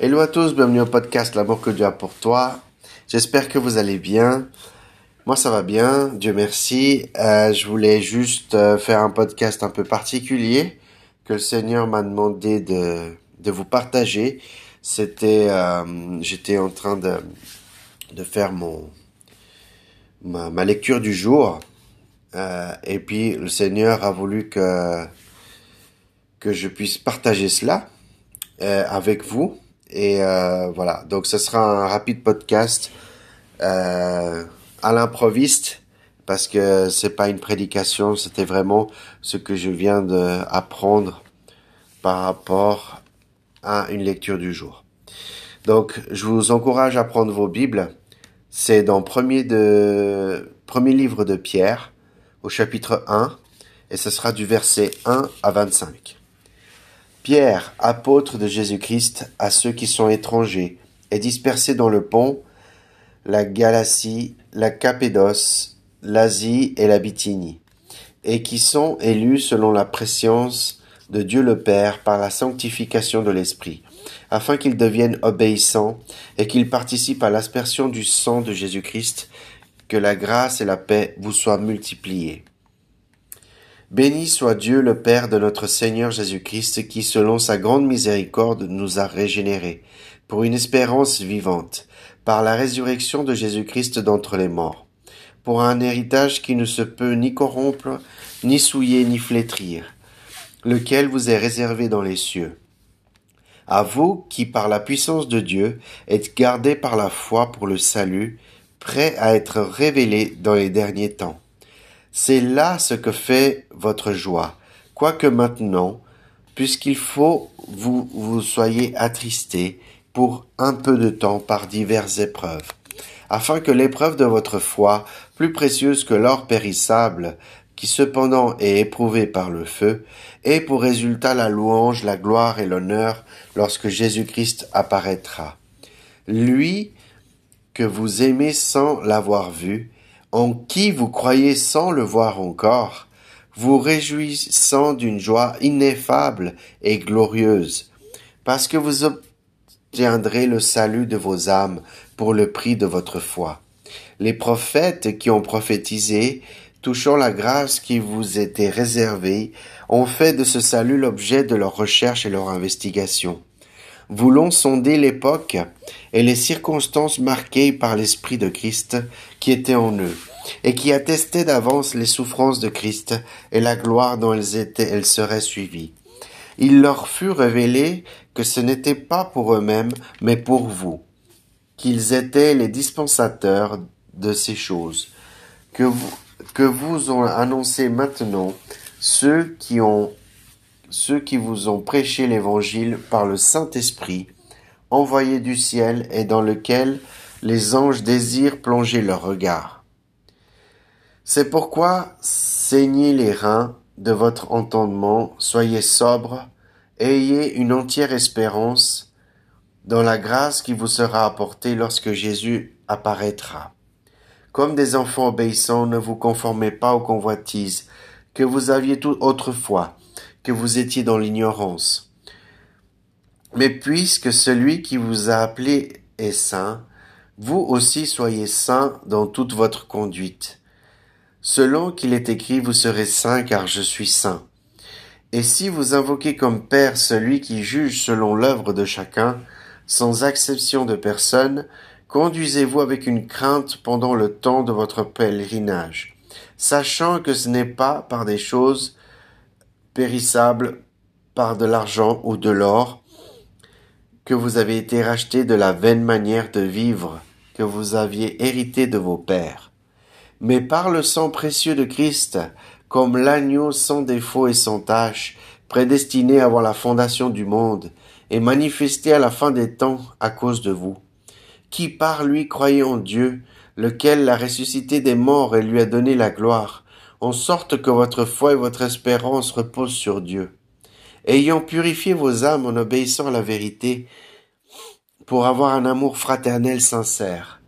Hello à tous, bienvenue au podcast L'amour que Dieu a pour toi. J'espère que vous allez bien. Moi ça va bien, Dieu merci. Euh, je voulais juste euh, faire un podcast un peu particulier que le Seigneur m'a demandé de, de vous partager. C'était, euh, j'étais en train de, de faire mon ma, ma lecture du jour euh, et puis le Seigneur a voulu que que je puisse partager cela euh, avec vous. Et euh, voilà, donc ce sera un rapide podcast euh, à l'improviste parce que c'est pas une prédication, c'était vraiment ce que je viens d'apprendre par rapport à une lecture du jour. Donc, je vous encourage à prendre vos Bibles. C'est dans premier de premier livre de Pierre, au chapitre 1, et ce sera du verset 1 à 25. Pierre, apôtre de Jésus-Christ, à ceux qui sont étrangers et dispersés dans le pont, la Galatie, la Capédoce, l'Asie et la Bithynie, et qui sont élus selon la préscience de Dieu le Père par la sanctification de l'Esprit, afin qu'ils deviennent obéissants et qu'ils participent à l'aspersion du sang de Jésus-Christ, que la grâce et la paix vous soient multipliées. Béni soit Dieu le Père de notre Seigneur Jésus-Christ qui, selon sa grande miséricorde, nous a régénérés pour une espérance vivante, par la résurrection de Jésus-Christ d'entre les morts, pour un héritage qui ne se peut ni corrompre, ni souiller, ni flétrir, lequel vous est réservé dans les cieux. À vous qui, par la puissance de Dieu, êtes gardés par la foi pour le salut, prêts à être révélés dans les derniers temps. C'est là ce que fait votre joie, quoique maintenant, puisqu'il faut vous vous soyez attristés pour un peu de temps par diverses épreuves, afin que l'épreuve de votre foi, plus précieuse que l'or périssable, qui cependant est éprouvé par le feu, ait pour résultat la louange, la gloire et l'honneur lorsque Jésus-Christ apparaîtra. Lui que vous aimez sans l'avoir vu, en qui vous croyez sans le voir encore, vous réjouissant d'une joie ineffable et glorieuse, parce que vous obtiendrez le salut de vos âmes pour le prix de votre foi. Les prophètes qui ont prophétisé, touchant la grâce qui vous était réservée, ont fait de ce salut l'objet de leur recherche et leur investigation. Voulons sonder l'époque et les circonstances marquées par l'Esprit de Christ qui était en eux, et qui attestait d'avance les souffrances de Christ et la gloire dont elles étaient, elles seraient suivies. Il leur fut révélé que ce n'était pas pour eux-mêmes, mais pour vous, qu'ils étaient les dispensateurs de ces choses, que vous, ont annoncé maintenant ceux qui ont ceux qui vous ont prêché l'évangile par le Saint-Esprit, envoyé du ciel et dans lequel les anges désirent plonger leur regard. C'est pourquoi saignez les reins de votre entendement, soyez sobres, ayez une entière espérance dans la grâce qui vous sera apportée lorsque Jésus apparaîtra. Comme des enfants obéissants, ne vous conformez pas aux convoitises que vous aviez tout autrefois, que vous étiez dans l'ignorance. Mais puisque celui qui vous a appelé est saint, vous aussi soyez saints dans toute votre conduite. Selon qu'il est écrit, vous serez saints car je suis saint. Et si vous invoquez comme Père celui qui juge selon l'œuvre de chacun, sans exception de personne, conduisez-vous avec une crainte pendant le temps de votre pèlerinage, sachant que ce n'est pas par des choses périssable par de l'argent ou de l'or, que vous avez été racheté de la vaine manière de vivre que vous aviez hérité de vos pères, mais par le sang précieux de Christ, comme l'agneau sans défaut et sans tache, prédestiné avant la fondation du monde, et manifesté à la fin des temps à cause de vous, qui par lui croyez en Dieu, lequel l'a ressuscité des morts et lui a donné la gloire, en sorte que votre foi et votre espérance reposent sur Dieu. Ayant purifié vos âmes en obéissant à la vérité, pour avoir un amour fraternel sincère.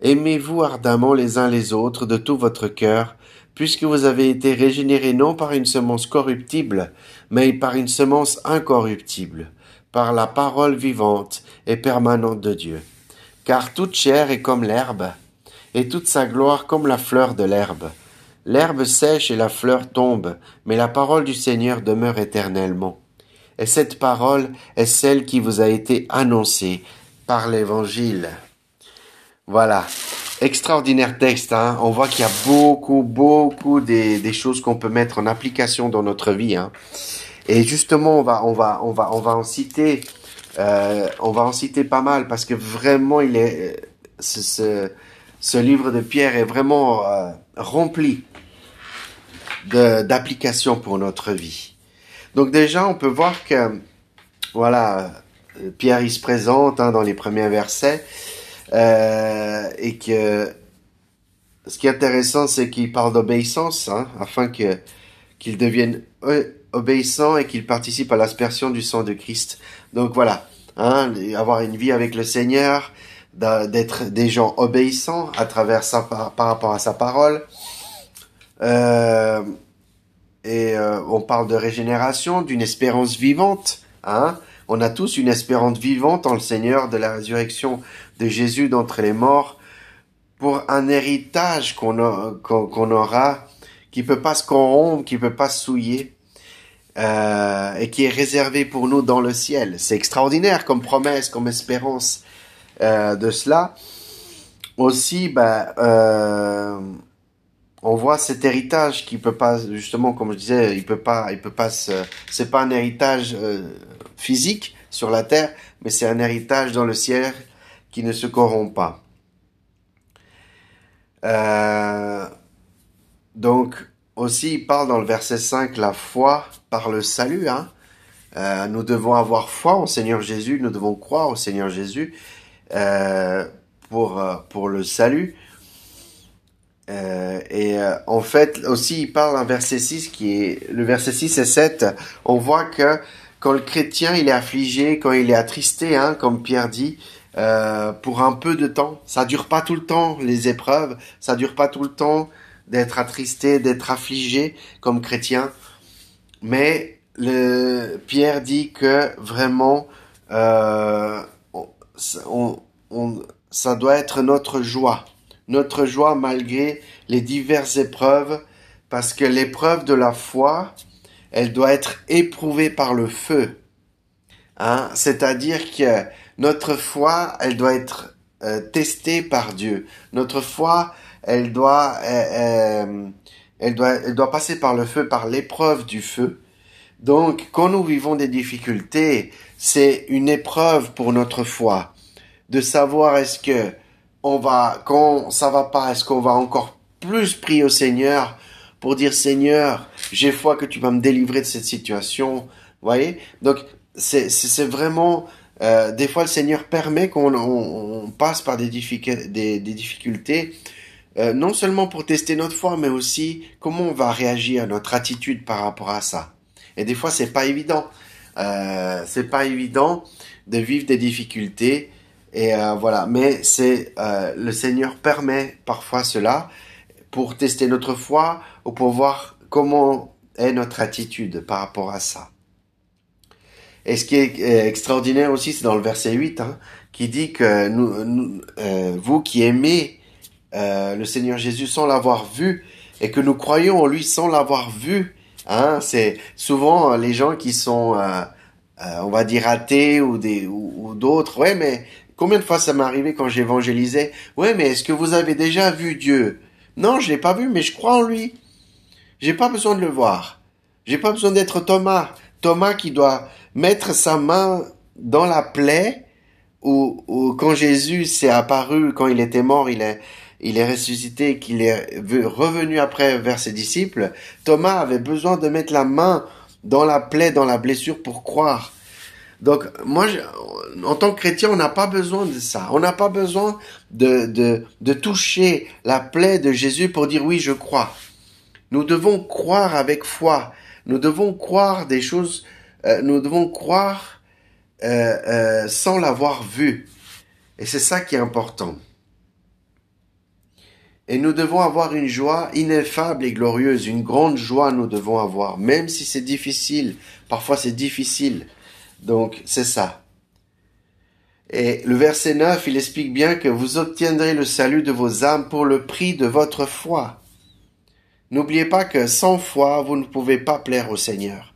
Aimez-vous ardemment les uns les autres de tout votre cœur, puisque vous avez été régénérés non par une semence corruptible, mais par une semence incorruptible, par la parole vivante et permanente de Dieu. Car toute chair est comme l'herbe, et toute sa gloire comme la fleur de l'herbe. L'herbe sèche et la fleur tombe, mais la parole du Seigneur demeure éternellement. Et cette parole est celle qui vous a été annoncée par l'Évangile. Voilà. Extraordinaire texte, hein. On voit qu'il y a beaucoup, beaucoup des, choses qu'on peut mettre en application dans notre vie, hein. Et justement, on va, on va, on va, on va en citer, euh, on va en citer pas mal parce que vraiment, il est, ce, ce, livre de Pierre est vraiment euh, rempli d'applications pour notre vie. Donc déjà, on peut voir que, voilà, Pierre il se présente hein, dans les premiers versets euh, et que ce qui est intéressant, c'est qu'il parle d'obéissance, hein, afin que qu'il devienne obéissant et qu'il participe à l'aspersion du sang de Christ. Donc voilà, hein, avoir une vie avec le Seigneur, d'être des gens obéissants à travers sa par, rapport à sa parole. Euh, et euh, on parle de régénération, d'une espérance vivante. Hein. On a tous une espérance vivante en le Seigneur de la résurrection de Jésus d'entre les morts pour un héritage qu'on aura qui peut pas se corrompre, qui peut pas se souiller. Euh, et qui est réservé pour nous dans le ciel. C'est extraordinaire comme promesse, comme espérance euh, de cela. Aussi, ben, euh, on voit cet héritage qui peut pas, justement, comme je disais, il peut pas, il peut pas c'est pas un héritage physique sur la terre, mais c'est un héritage dans le ciel qui ne se corrompt pas. donc, aussi, il parle dans le verset 5 la foi par le salut. Hein. Euh, nous devons avoir foi au Seigneur Jésus, nous devons croire au Seigneur Jésus euh, pour, euh, pour le salut. Et en fait, aussi, il parle un verset 6 qui est le verset 6 et 7. On voit que quand le chrétien il est affligé, quand il est attristé, hein, comme Pierre dit, pour un peu de temps, ça dure pas tout le temps les épreuves, ça dure pas tout le temps d'être attristé, d'être affligé comme chrétien. Mais Pierre dit que vraiment, euh, ça doit être notre joie. Notre joie malgré les diverses épreuves, parce que l'épreuve de la foi, elle doit être éprouvée par le feu. Hein? C'est-à-dire que notre foi, elle doit être euh, testée par Dieu. Notre foi, elle doit, euh, euh, elle doit, elle doit passer par le feu, par l'épreuve du feu. Donc, quand nous vivons des difficultés, c'est une épreuve pour notre foi de savoir est-ce que on va, quand ça va pas, est-ce qu'on va encore plus prier au Seigneur pour dire Seigneur, j'ai foi que tu vas me délivrer de cette situation. Voyez? Donc, c'est, c'est vraiment, euh, des fois le Seigneur permet qu'on on, passe par des, des, des difficultés euh, non seulement pour tester notre foi, mais aussi comment on va réagir, notre attitude par rapport à ça. Et des fois, c'est pas évident. Euh, c'est pas évident de vivre des difficultés. Et euh, voilà, mais c'est euh, le Seigneur permet parfois cela pour tester notre foi ou pour voir comment est notre attitude par rapport à ça. Et ce qui est extraordinaire aussi, c'est dans le verset 8, hein, qui dit que nous, vous qui aimez euh, le Seigneur Jésus sans l'avoir vu et que nous croyons en lui sans l'avoir vu. Hein, c'est souvent euh, les gens qui sont, euh, on va dire athées ou des ou, d'autres. Ouais, mais combien de fois ça m'est arrivé quand j'évangélisais Ouais, mais est-ce que vous avez déjà vu Dieu? Non, je l'ai pas vu, mais je crois en lui. J'ai pas besoin de le voir. J'ai pas besoin d'être Thomas. Thomas qui doit mettre sa main dans la plaie ou, ou quand Jésus s'est apparu, quand il était mort, il est ressuscité, qu'il est revenu après vers ses disciples, Thomas avait besoin de mettre la main dans la plaie, dans la blessure pour croire. Donc moi, en tant que chrétien, on n'a pas besoin de ça. On n'a pas besoin de, toucher la plaie de Jésus pour dire oui, je crois. Nous devons croire avec foi. Nous devons croire des choses. Euh, nous devons croire euh, euh, sans l'avoir vu. Et c'est ça qui est important. Et nous devons avoir une joie ineffable et glorieuse, une grande joie nous devons avoir, même si c'est difficile. Parfois c'est difficile Donc, c'est ça. Et le verset 9, il explique bien que vous obtiendrez le salut de vos âmes pour le prix de votre foi. N'oubliez pas que sans foi, vous ne pouvez pas plaire au Seigneur.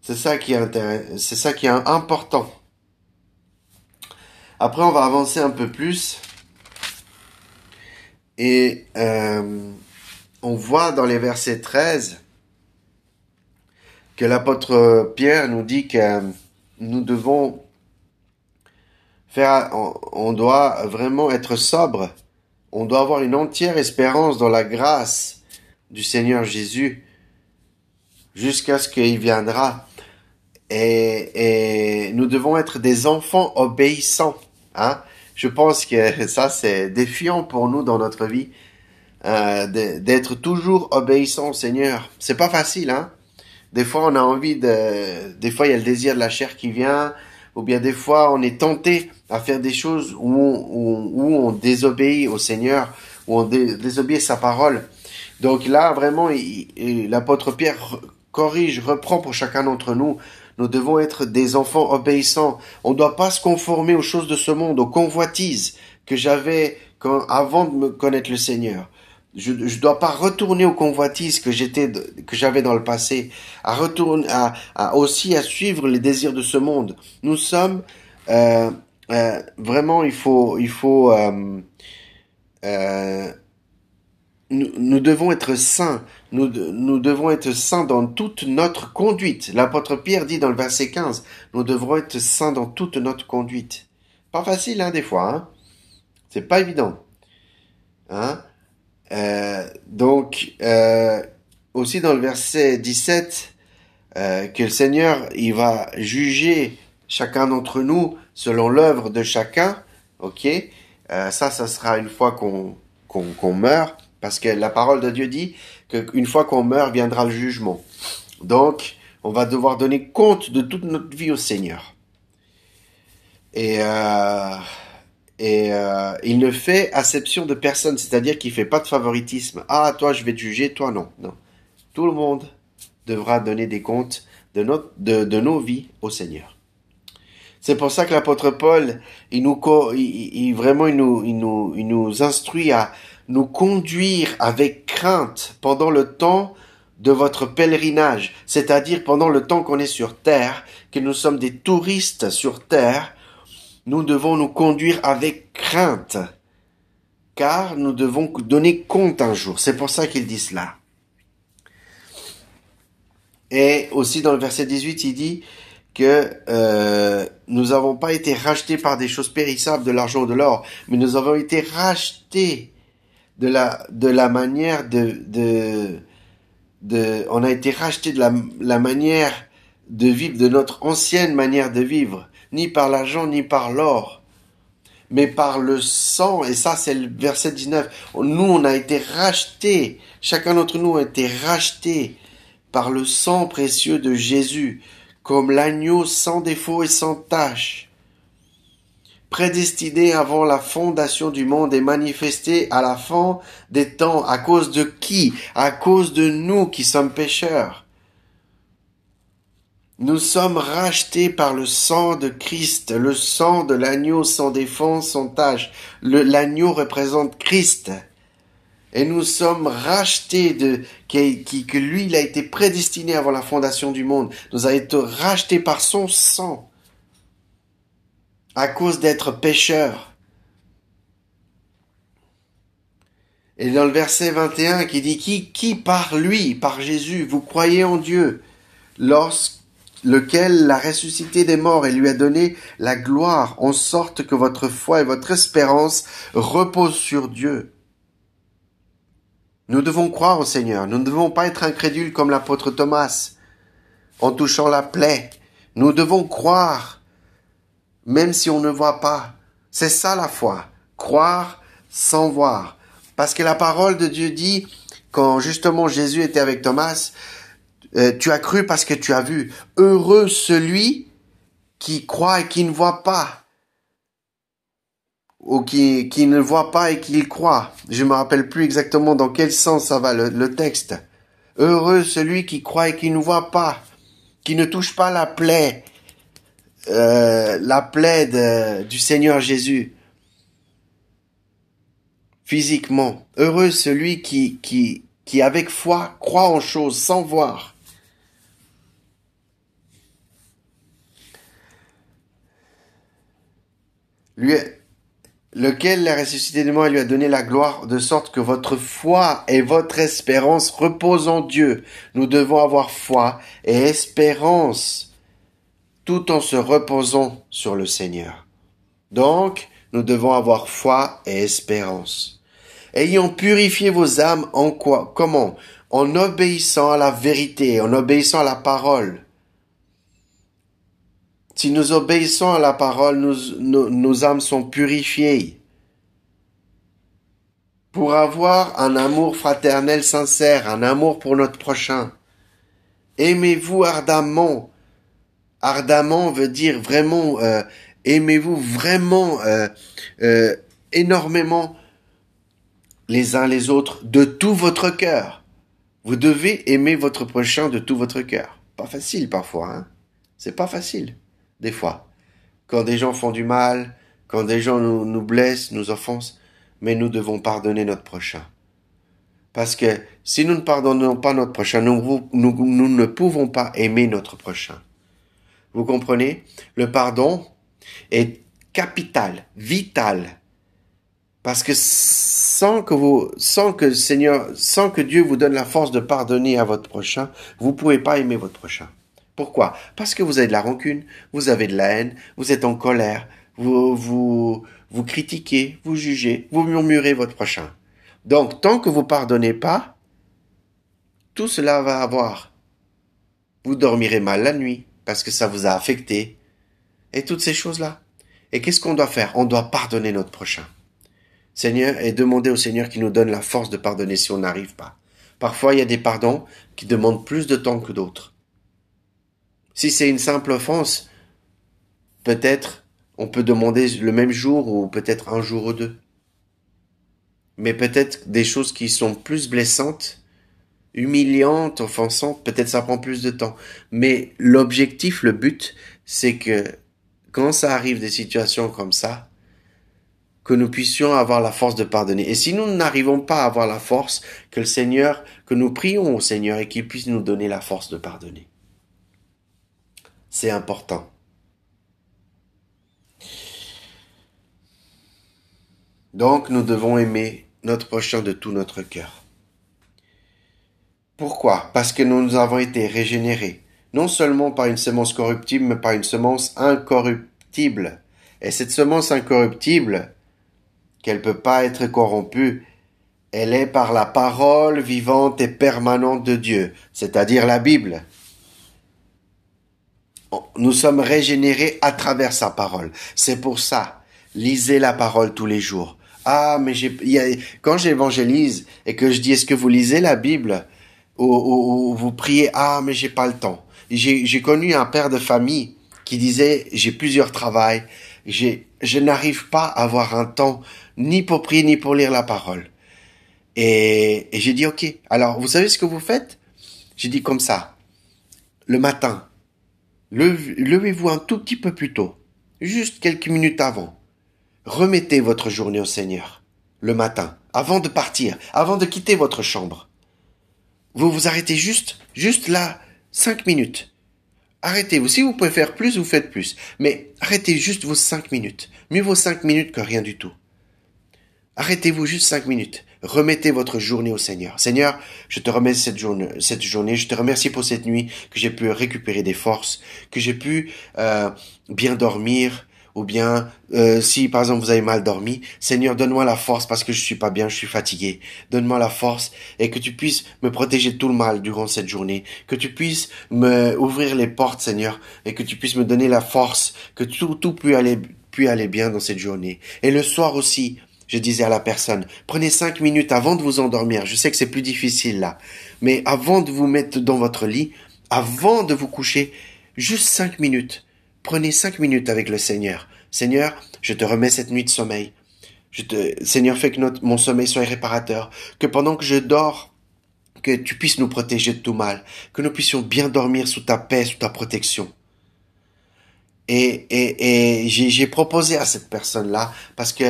C'est ça qui est c'est ça qui est important. Après, on va avancer un peu plus. Et euh, on voit dans les versets 13 que l'apôtre Pierre nous dit que nous devons faire, on doit vraiment être sobre. On doit avoir une entière espérance dans la grâce du Seigneur Jésus jusqu'à ce qu'il viendra. Et, nous devons être des enfants obéissants. Hein? Je pense que ça, c'est défiant pour nous dans notre vie, euh, d'être toujours obéissant au Seigneur. C'est pas facile, hein? Des fois, on a envie de, des fois, il y a le désir de la chair qui vient, ou bien des fois, on est tenté à faire des choses où on, où, on désobéit au Seigneur, où on désobéit sa parole. Donc là, vraiment, l'apôtre Pierre corrige, reprend pour chacun d'entre nous nous devons être des enfants obéissants. On ne doit pas se conformer aux choses de ce monde, aux convoitises que j'avais avant de me connaître le Seigneur. Je ne dois pas retourner aux convoitises que j'étais, que j'avais dans le passé, à retourner, à, aussi à suivre les désirs de ce monde. Nous sommes euh, euh, vraiment, il faut, il faut, euh, euh nous, nous, devons être saints nous, nous devons être saints dans toute notre conduite. L'apôtre Pierre dit dans le verset 15, nous devrons être saints dans toute notre conduite. Pas facile, hein, des fois, hein. C'est pas évident. Hein. Euh, donc, euh, aussi dans le verset 17, euh, que le Seigneur, il va juger chacun d'entre nous selon l'œuvre de chacun. Ok, euh, ça, ça sera une fois qu'on qu'on meurt, parce que la parole de Dieu dit qu'une fois qu'on meurt, viendra le jugement. Donc, on va devoir donner compte de toute notre vie au Seigneur. Et, et euh, il ne fait acception de personne, c'est-à-dire qu'il fait pas de favoritisme. Ah, toi, je vais te juger, toi, non. Non. Tout le monde devra donner des comptes de, notre, de, de nos vies au Seigneur. C'est pour ça que l'apôtre Paul, il nous, il, vraiment, il nous, il nous, il nous instruit à, nous conduire avec crainte pendant le temps de votre pèlerinage, c'est-à-dire pendant le temps qu'on est sur terre, que nous sommes des touristes sur terre, nous devons nous conduire avec crainte, car nous devons donner compte un jour. C'est pour ça qu'il dit cela. Et aussi dans le verset 18, il dit que euh, nous n'avons pas été rachetés par des choses périssables, de l'argent ou de l'or, mais nous avons été rachetés de la, manière de, de, on a été racheté de la manière de vivre, de notre ancienne manière de vivre, ni par l'argent, ni par l'or, mais par le sang, et ça c'est le verset 19, nous on a été rachetés, chacun d'entre nous a été racheté par le sang précieux de Jésus, comme l'agneau sans défaut et sans tache prédestiné avant la fondation du monde et manifesté à la fin des temps. À cause de qui? À cause de nous qui sommes pécheurs. Nous sommes rachetés par le sang de Christ, le sang de l'agneau sans défense, sans tâche. L'agneau représente Christ. Et nous sommes rachetés de, qui, que lui, il a été prédestiné avant la fondation du monde. Nous avons été rachetés par son sang à cause d'être pécheur. Et dans le verset 21 qui dit qui, qui par lui, par Jésus, vous croyez en Dieu, lequel l'a ressuscité des morts et lui a donné la gloire, en sorte que votre foi et votre espérance reposent sur Dieu. Nous devons croire au Seigneur, nous ne devons pas être incrédules comme l'apôtre Thomas, en touchant la plaie. Nous devons croire même si on ne voit pas. C'est ça la foi. Croire sans voir. Parce que la parole de Dieu dit, quand justement Jésus était avec Thomas, euh, tu as cru parce que tu as vu. Heureux celui qui croit et qui ne voit pas. Ou qui, ne voit pas et qui croit. Je me rappelle plus exactement dans quel sens ça va le texte. Heureux celui qui croit et qui ne voit pas. qui ne touche pas la plaie, euh, la plaie du Seigneur Jésus physiquement. Heureux celui qui avec foi croit en choses sans voir. Lui, lequel l'a ressuscité de moi lui a donné la gloire, de sorte que votre foi et votre espérance reposent en Dieu. Nous devons avoir foi et espérance tout en se reposant sur le Seigneur. Donc, nous devons avoir foi et espérance. Ayant purifié vos âmes en quoi? Comment? En obéissant à la vérité, en obéissant à la parole. Si nous obéissons à la parole, nos, âmes sont purifiées. Pour avoir un amour fraternel sincère, un amour pour notre prochain. Aimez-vous ardemment. Ardemment veut dire vraiment, euh, aimez-vous vraiment euh, euh, énormément les uns les autres de tout votre cœur. Vous devez aimer votre prochain de tout votre cœur. Pas facile parfois, hein. C'est pas facile des fois. Quand des gens font du mal, quand des gens nous, blessent, nous offensent, mais nous devons pardonner notre prochain. Parce que si nous ne pardonnons pas notre prochain, nous, ne pouvons pas aimer notre prochain. Vous comprenez? Le pardon est capital, vital. Parce que sans que vous, sans que Seigneur, sans que Dieu vous donne la force de pardonner à votre prochain, vous ne pouvez pas aimer votre prochain. Pourquoi? Parce que vous avez de la rancune, vous avez de la haine, vous êtes en colère, vous, vous, vous critiquez, vous jugez, vous murmurez votre prochain. Donc, tant que vous pardonnez pas, tout cela va avoir. Vous dormirez mal la nuit, parce que ça vous a affecté, et toutes ces choses-là. Et qu'est-ce qu'on doit faire? On doit pardonner notre prochain. Seigneur, et demander au Seigneur qui nous donne la force de pardonner si on n'arrive pas. Parfois, il y a des pardons qui demandent plus de temps que d'autres. Si c'est une simple offense, peut-être on peut demander le même jour ou peut-être un jour ou deux. Mais peut-être des choses qui sont plus blessantes, humiliantes, offensantes, peut-être ça prend plus de temps. Mais l'objectif, le but, c'est que quand ça arrive des situations comme ça, que nous puissions avoir la force de pardonner. Et si nous n'arrivons pas à avoir la force, que le Seigneur, que nous prions au Seigneur et qu'il puisse nous donner la force de pardonner. C'est important. Donc nous devons aimer notre prochain de tout notre cœur. Pourquoi? Parce que nous avons été régénérés, non seulement par une semence corruptible, mais par une semence incorruptible. Et cette semence incorruptible, qu'elle ne peut pas être corrompue, elle est par la parole vivante et permanente de Dieu, c'est-à-dire la Bible nous sommes régénérés à travers sa parole. C'est pour ça, lisez la parole tous les jours. Ah, mais quand j'évangélise et que je dis est-ce que vous lisez la Bible? Ou, vous priez ah mais j'ai pas le temps. J'ai connu un père de famille qui disait j'ai plusieurs travails, je n'arrive pas à avoir un temps ni pour prier ni pour lire la parole. Et, et j'ai dit ok. Alors vous savez ce que vous faites? J'ai dit comme ça. Le matin, Levez-vous un tout petit peu plus tôt, juste quelques minutes avant. Remettez votre journée au Seigneur, le matin, avant de partir, avant de quitter votre chambre. Vous vous arrêtez juste, juste là, cinq minutes. Arrêtez-vous. Si vous pouvez faire plus, vous faites plus. Mais arrêtez juste vos cinq minutes. Mieux vaut cinq minutes que rien du tout. Arrêtez-vous juste cinq minutes. Remettez votre journée au Seigneur. Seigneur, je te remercie cette journée. Je te remercie pour cette nuit que j'ai pu récupérer des forces, que j'ai pu euh, bien dormir, ou bien euh, si par exemple vous avez mal dormi, Seigneur, donne-moi la force parce que je suis pas bien, je suis fatigué. Donne-moi la force et que tu puisses me protéger de tout le mal durant cette journée, que tu puisses me ouvrir les portes, Seigneur, et que tu puisses me donner la force, que tout tout puisse aller puisse aller bien dans cette journée. Et le soir aussi, je disais à la personne, prenez cinq minutes avant de vous endormir. Je sais que c'est plus difficile là. Mais avant de vous mettre dans votre lit, avant de vous coucher, juste cinq minutes. Prenez cinq minutes avec le Seigneur. Seigneur, je te remets cette nuit de sommeil. Seigneur, fais que mon sommeil soit réparateur. Que pendant que je dors, que tu puisses nous protéger de tout mal, que nous puissions bien dormir sous ta paix, sous ta protection. Et j'ai proposé à cette personne-là, parce que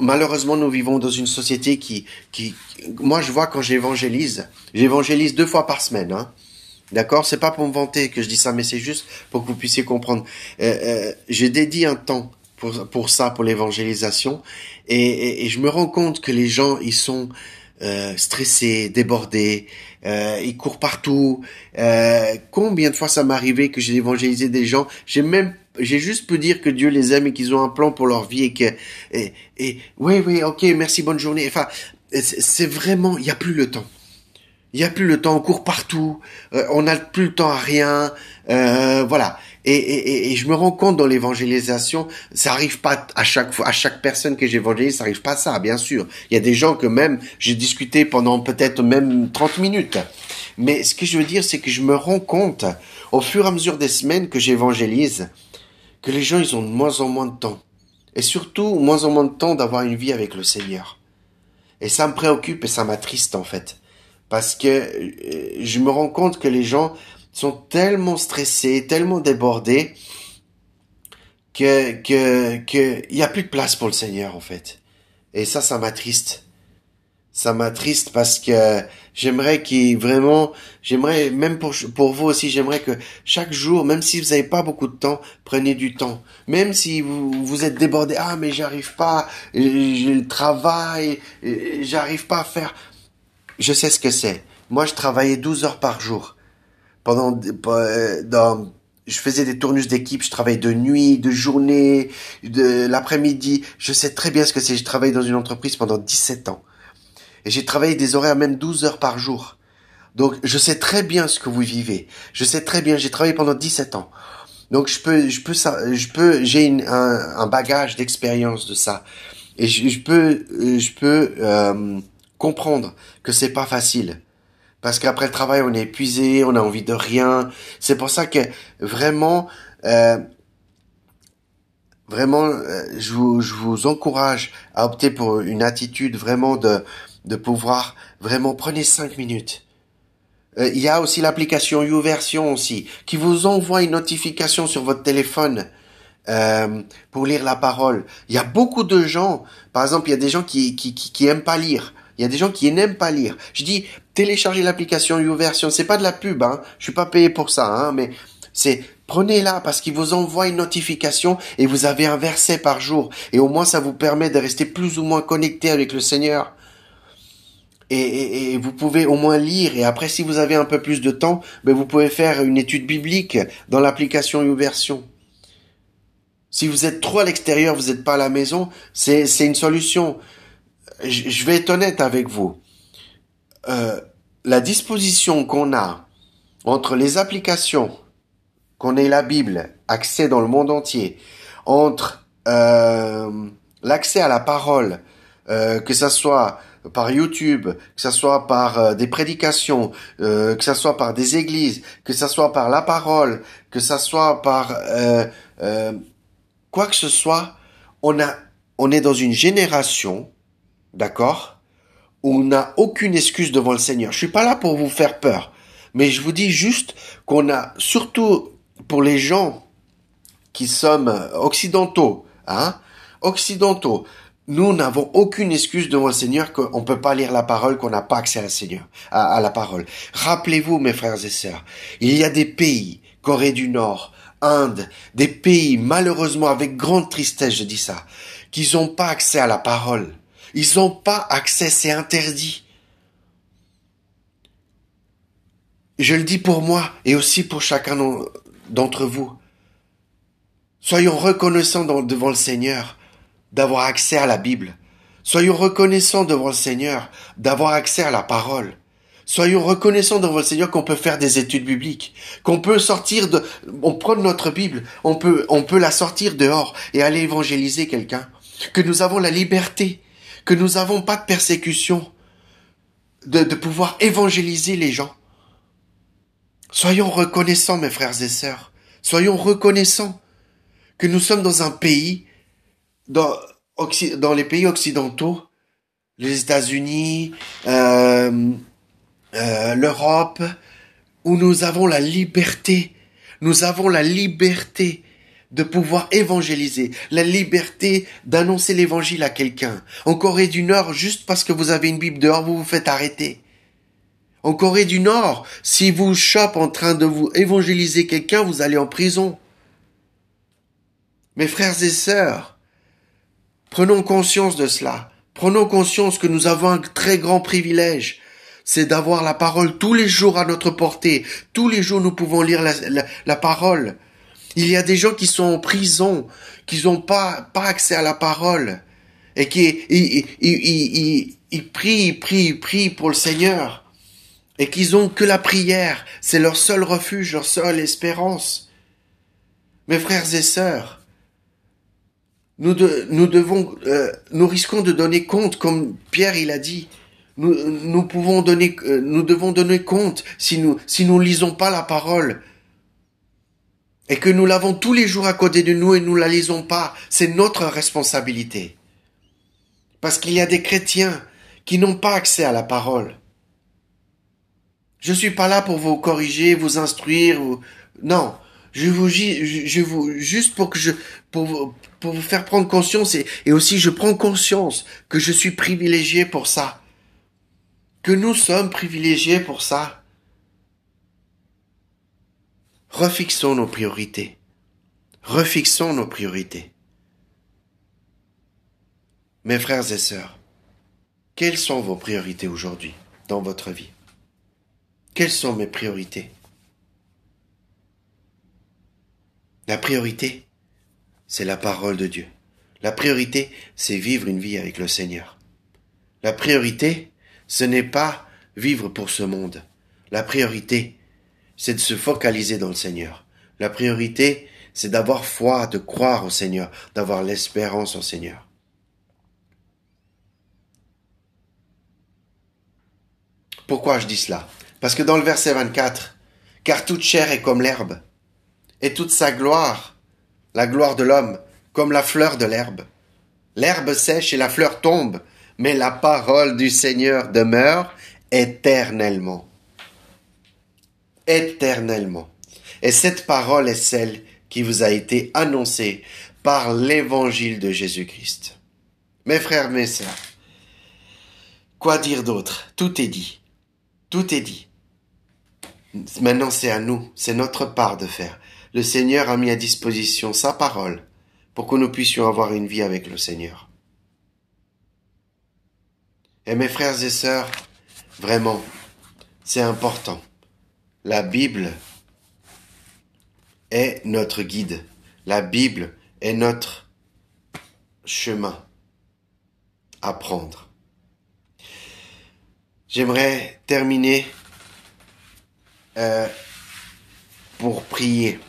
malheureusement, nous vivons dans une société qui, qui, moi, je vois quand j'évangélise, j'évangélise deux fois par semaine, hein. D'accord? C'est pas pour me vanter que je dis ça, mais c'est juste pour que vous puissiez comprendre. Euh, euh, j'ai dédié un temps pour, pour ça, pour l'évangélisation, et, et, je me rends compte que les gens, ils sont euh, stressés, débordés, euh, ils courent partout. Euh, combien de fois ça m'est arrivé que j'ai évangélisé des gens? J'ai même j'ai juste pu dire que Dieu les aime et qu'ils ont un plan pour leur vie et que et, et oui oui ok merci bonne journée enfin c'est vraiment il y a plus le temps il y a plus le temps on court partout euh, on n'a plus le temps à rien euh, voilà et, et, et, je me rends compte dans l'évangélisation, ça arrive pas à chaque fois, à chaque personne que j'évangélise, ça arrive pas à ça, bien sûr. Il y a des gens que même j'ai discuté pendant peut-être même 30 minutes. Mais ce que je veux dire, c'est que je me rends compte, au fur et à mesure des semaines que j'évangélise, que les gens, ils ont de moins en moins de temps. Et surtout, moins en moins de temps d'avoir une vie avec le Seigneur. Et ça me préoccupe et ça m'attriste, en fait. Parce que euh, je me rends compte que les gens, sont tellement stressés, tellement débordés que que que il y a plus de place pour le Seigneur en fait. Et ça, ça m'attriste. Ça m'attriste parce que j'aimerais qu'il vraiment, j'aimerais même pour pour vous aussi, j'aimerais que chaque jour, même si vous n'avez pas beaucoup de temps, prenez du temps. Même si vous vous êtes débordé, ah mais j'arrive pas, j'ai le travail, j'arrive pas à faire. Je sais ce que c'est. Moi, je travaillais 12 heures par jour pendant euh, dans je faisais des tournus d'équipe, je travaillais de nuit, de journée, de l'après-midi. Je sais très bien ce que c'est. J'ai travaillé dans une entreprise pendant 17 ans. Et j'ai travaillé des horaires même 12 heures par jour. Donc, je sais très bien ce que vous vivez. Je sais très bien, j'ai travaillé pendant 17 ans. Donc, je peux, je peux, ça, je peux, j'ai un, un, bagage d'expérience de ça. Et je, je peux, je peux euh, comprendre que c'est pas facile parce qu'après le travail, on est épuisé, on a envie de rien. C'est pour ça que vraiment, euh, vraiment, euh, je, vous, je vous encourage à opter pour une attitude vraiment de, de pouvoir vraiment prenez cinq minutes. Euh, il y a aussi l'application YouVersion aussi qui vous envoie une notification sur votre téléphone. Euh, pour lire la parole. Il y a beaucoup de gens, par exemple, il y a des gens qui, qui, qui, qui aiment pas lire. Il y a des gens qui n'aiment pas lire. Je dis, téléchargez l'application YouVersion. C'est pas de la pub, hein. Je suis pas payé pour ça, hein, mais c'est prenez-la parce qu'il vous envoie une notification et vous avez un verset par jour. Et au moins, ça vous permet de rester plus ou moins connecté avec le Seigneur. Et, vous pouvez au moins lire. Et après, si vous avez un peu plus de temps, ben vous pouvez faire une étude biblique dans l'application YouVersion. Si vous êtes trop à l'extérieur, vous n'êtes pas à la maison, c'est une solution je vais être honnête avec vous. Euh, la disposition qu'on a entre les applications, qu'on ait la Bible, accès dans le monde entier, entre euh, l'accès à la parole, euh, que ça soit par YouTube, que ça soit par euh, des prédications, euh, que ça soit par des églises, que ça soit par la parole, que ça soit par euh, quoi que ce soit, on a, on est dans une génération D'accord On n'a aucune excuse devant le Seigneur. Je suis pas là pour vous faire peur. Mais je vous dis juste qu'on a, surtout pour les gens qui sommes occidentaux, hein, occidentaux, nous n'avons aucune excuse devant le Seigneur qu'on ne peut pas lire la parole, qu'on n'a pas accès à la Seigneur, la parole. Rappelez-vous, mes frères et sœurs, il y a des pays, Corée du Nord, Inde, des pays, malheureusement, avec grande tristesse, je dis ça, qui n'ont pas accès à la parole. Ils n'ont pas accès, c'est interdit. Je le dis pour moi et aussi pour chacun d'entre vous. Soyons reconnaissants devant le Seigneur d'avoir accès à la Bible. Soyons reconnaissants devant le Seigneur d'avoir accès à la parole. Soyons reconnaissants devant le Seigneur qu'on peut faire des études bibliques, qu'on peut sortir de, on prend notre Bible, on peut, on peut la sortir dehors et aller évangéliser quelqu'un, que nous avons la liberté que nous n'avons pas de persécution, de, de pouvoir évangéliser les gens. Soyons reconnaissants, mes frères et sœurs. Soyons reconnaissants que nous sommes dans un pays, dans, dans les pays occidentaux, les États-Unis, euh, euh, l'Europe, où nous avons la liberté, nous avons la liberté de pouvoir évangéliser, la liberté d'annoncer l'évangile à quelqu'un. En Corée du Nord, juste parce que vous avez une Bible dehors, vous vous faites arrêter. En Corée du Nord, si vous chopez en train de vous évangéliser quelqu'un, vous allez en prison. Mes frères et sœurs, prenons conscience de cela. Prenons conscience que nous avons un très grand privilège. C'est d'avoir la parole tous les jours à notre portée. Tous les jours, nous pouvons lire la, parole. Il y a des gens qui sont en prison, qui n'ont pas, pas accès à la parole, et qui ils, ils, ils, prient, ils prient, ils prient pour le Seigneur, et qu'ils ont que la prière, c'est leur seul refuge, leur seule espérance. Mes frères et sœurs, nous, nous devons, euh, nous risquons de donner compte, comme Pierre il a dit. Nous, nous pouvons donner, euh, nous devons donner compte si nous, si nous lisons pas la parole et que nous l'avons tous les jours à côté de nous et nous la lisons pas, c'est notre responsabilité. Parce qu'il y a des chrétiens qui n'ont pas accès à la parole. Je suis pas là pour vous corriger, vous instruire, non. Je vous, je vous, juste pour que je, pour pour vous faire prendre conscience et, aussi je prends conscience que je suis privilégié pour ça. Que nous sommes privilégiés pour ça. Refixons nos priorités. Refixons nos priorités. Mes frères et sœurs, quelles sont vos priorités aujourd'hui dans votre vie? Quelles sont mes priorités? La priorité, c'est la parole de Dieu. La priorité, c'est vivre une vie avec le Seigneur. La priorité, ce n'est pas vivre pour ce monde. La priorité, c'est de se focaliser dans le Seigneur. La priorité, c'est d'avoir foi, de croire au Seigneur, d'avoir l'espérance au Seigneur. Pourquoi je dis cela? Parce que dans le verset 24, car toute chair est comme l'herbe, et toute sa gloire, la gloire de l'homme, comme la fleur de l'herbe. L'herbe sèche et la fleur tombe, mais la parole du Seigneur demeure éternellement éternellement. Et cette parole est celle qui vous a été annoncée par l'évangile de Jésus-Christ. Mes frères, mes sœurs, quoi dire d'autre? Tout est dit. Tout est dit. Maintenant, c'est à nous, c'est notre part de faire. Le Seigneur a mis à disposition sa parole pour que nous puissions avoir une vie avec le Seigneur. Et mes frères et sœurs, vraiment, c'est important. La Bible est notre guide. La Bible est notre chemin à prendre. J'aimerais terminer euh, pour prier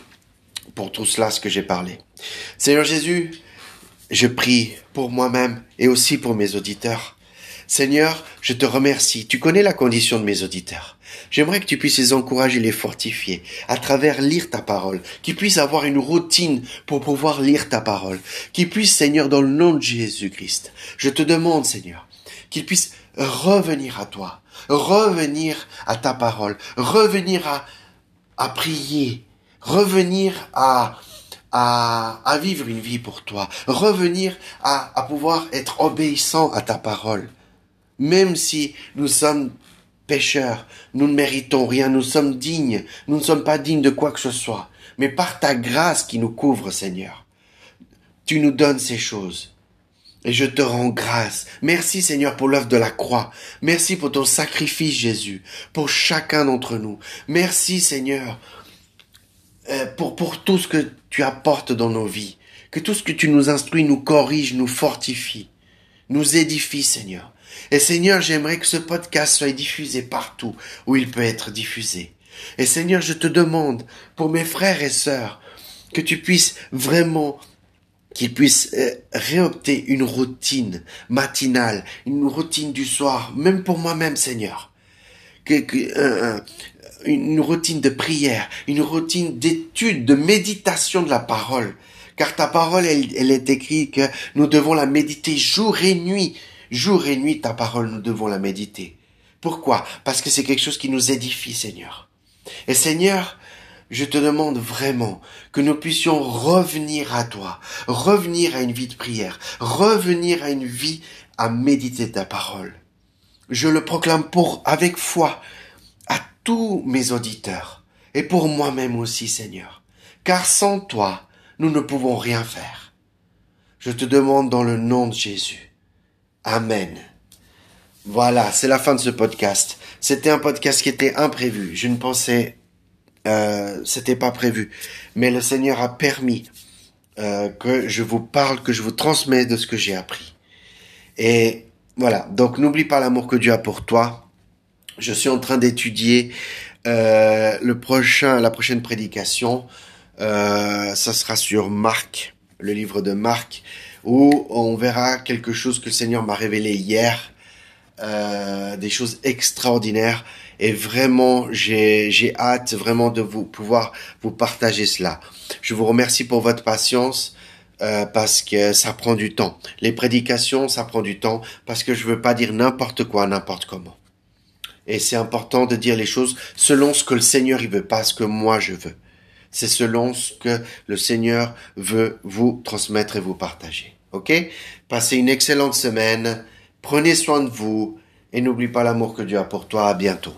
pour tout cela ce que j'ai parlé. Seigneur Jésus, je prie pour moi-même et aussi pour mes auditeurs. Seigneur, je te remercie. Tu connais la condition de mes auditeurs. J'aimerais que tu puisses les encourager, les fortifier à travers lire ta parole, qu'ils puissent avoir une routine pour pouvoir lire ta parole, qu'ils puissent, Seigneur, dans le nom de Jésus-Christ, je te demande, Seigneur, qu'ils puissent revenir à toi, revenir à ta parole, revenir à, à prier, revenir à, à, à, vivre une vie pour toi, revenir à, à pouvoir être obéissant à ta parole. Même si nous sommes pécheurs, nous ne méritons rien, nous sommes dignes, nous ne sommes pas dignes de quoi que ce soit. Mais par ta grâce qui nous couvre, Seigneur, tu nous donnes ces choses. Et je te rends grâce. Merci Seigneur pour l'œuvre de la croix. Merci pour ton sacrifice Jésus, pour chacun d'entre nous. Merci Seigneur pour, pour tout ce que tu apportes dans nos vies. Que tout ce que tu nous instruis nous corrige, nous fortifie, nous édifie Seigneur. Et Seigneur, j'aimerais que ce podcast soit diffusé partout où il peut être diffusé. Et Seigneur, je te demande pour mes frères et sœurs que tu puisses vraiment qu'ils puissent euh, réopter une routine matinale, une routine du soir, même pour moi-même, Seigneur. Que, que une routine de prière, une routine d'étude, de méditation de la parole. Car ta parole, elle, est écrite que nous devons la méditer jour et nuit Jour et nuit, ta parole, nous devons la méditer Pourquoi? Parce que c'est quelque chose qui nous édifie, Seigneur. Et Seigneur, je te demande vraiment que nous puissions revenir à toi, revenir à une vie de prière, revenir à une vie à méditer ta parole. Je le proclame pour, avec foi, tous mes auditeurs et pour moi-même aussi, Seigneur. Car sans toi, nous ne pouvons rien faire. Je te demande dans le nom de Jésus. Amen. Voilà, c'est la fin de ce podcast. C'était un podcast qui était imprévu. Je ne pensais, euh, c'était pas prévu, mais le Seigneur a permis euh, que je vous parle, que je vous transmets de ce que j'ai appris. Et voilà. Donc n'oublie pas l'amour que Dieu a pour toi. Je suis en train d'étudier euh, le prochain, la prochaine prédication. Euh, ça sera sur Marc, le livre de Marc, où on verra quelque chose que le Seigneur m'a révélé hier, euh, des choses extraordinaires. Et vraiment, j'ai, j'ai hâte vraiment de vous pouvoir vous partager cela. Je vous remercie pour votre patience. Euh, parce que ça prend du temps. Les prédications, ça prend du temps parce que je veux pas dire n'importe quoi, n'importe comment. Et c'est important de dire les choses selon ce que le Seigneur il veut, pas ce que moi je veux. C'est selon ce que le Seigneur veut vous transmettre et vous partager. Ok? Passez une excellente semaine. Prenez soin de vous et n'oublie pas l'amour que Dieu a pour toi. À bientôt.